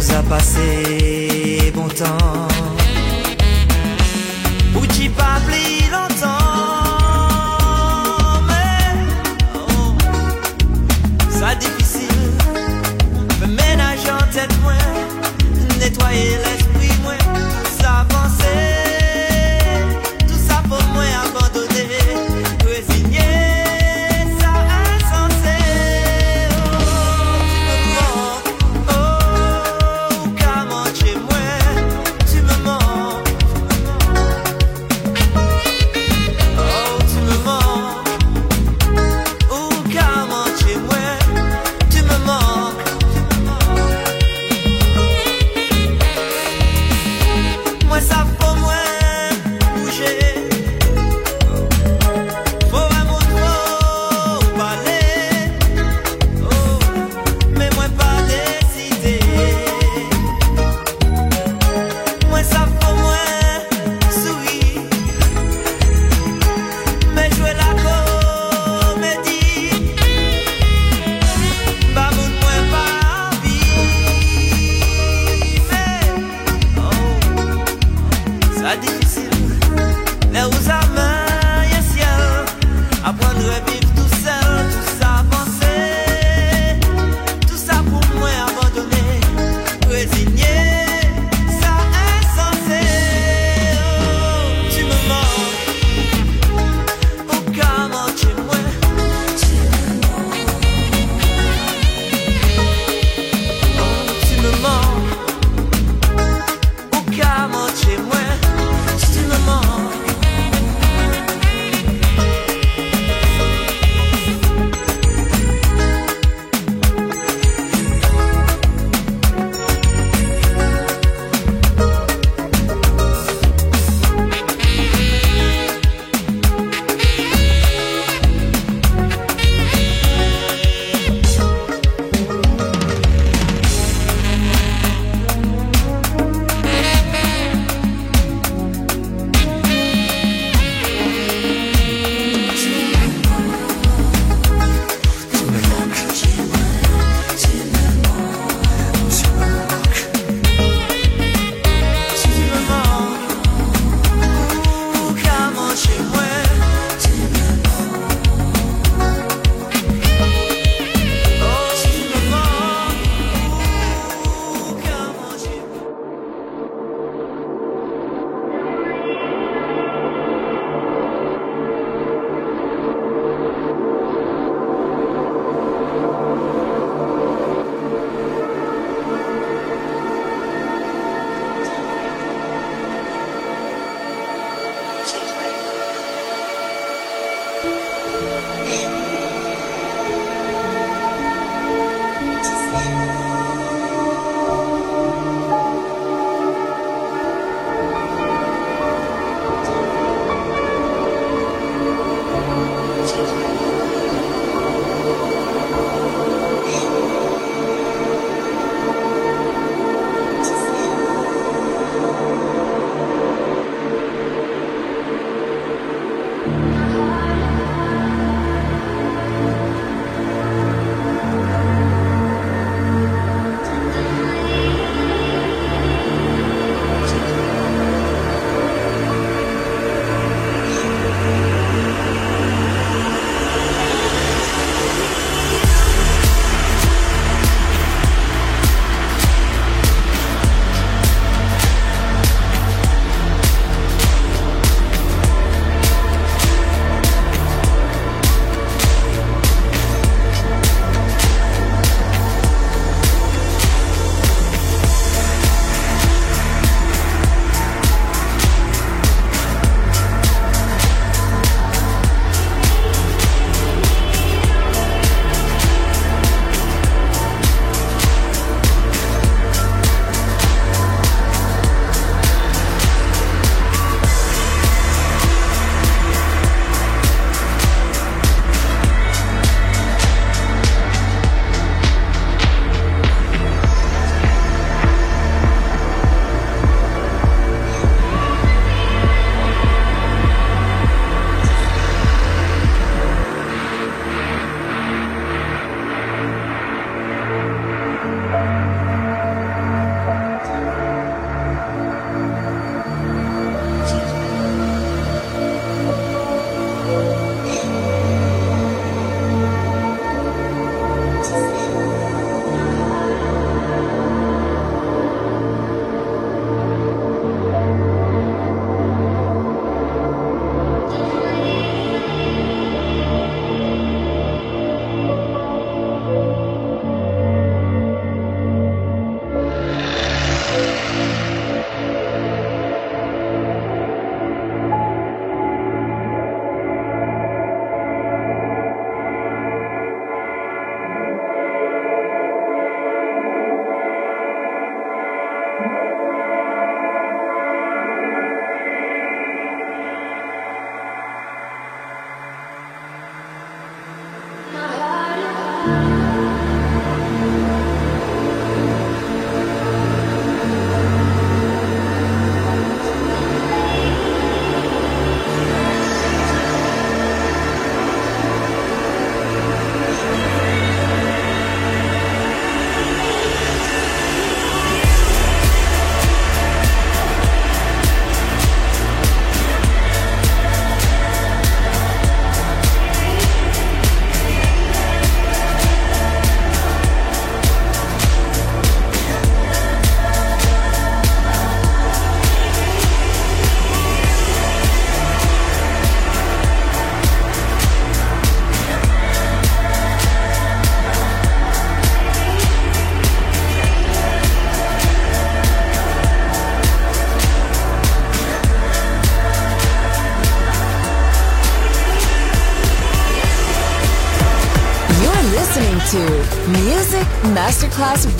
nous a passé bon temps. Bouti pas pli longtemps, mais oh, ça difficile. Me ménager en tête moins, nettoyer les Radio,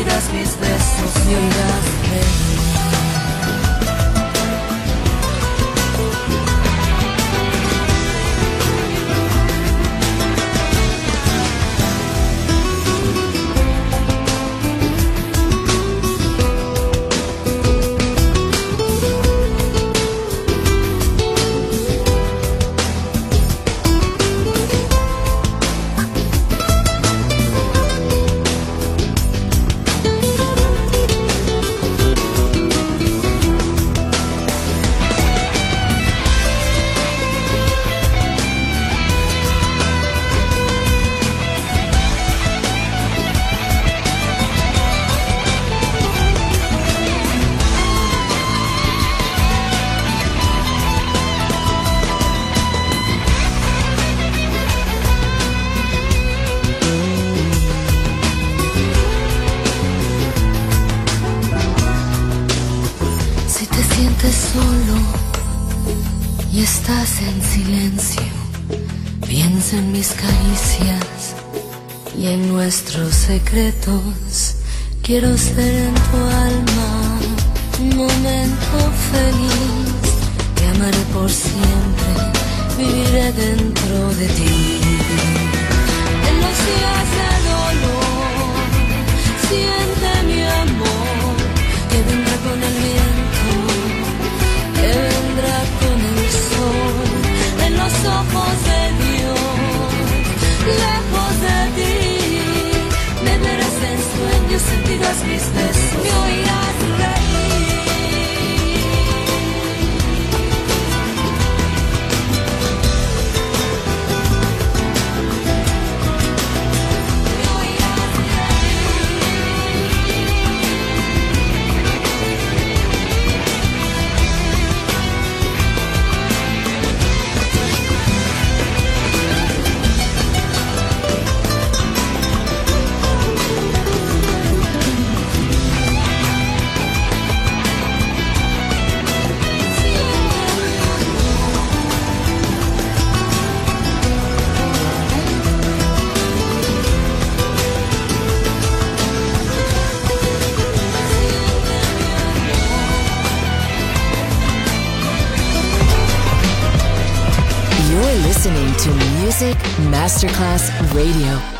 oirás mis besos ni oirás mis besos, Masterclass Radio.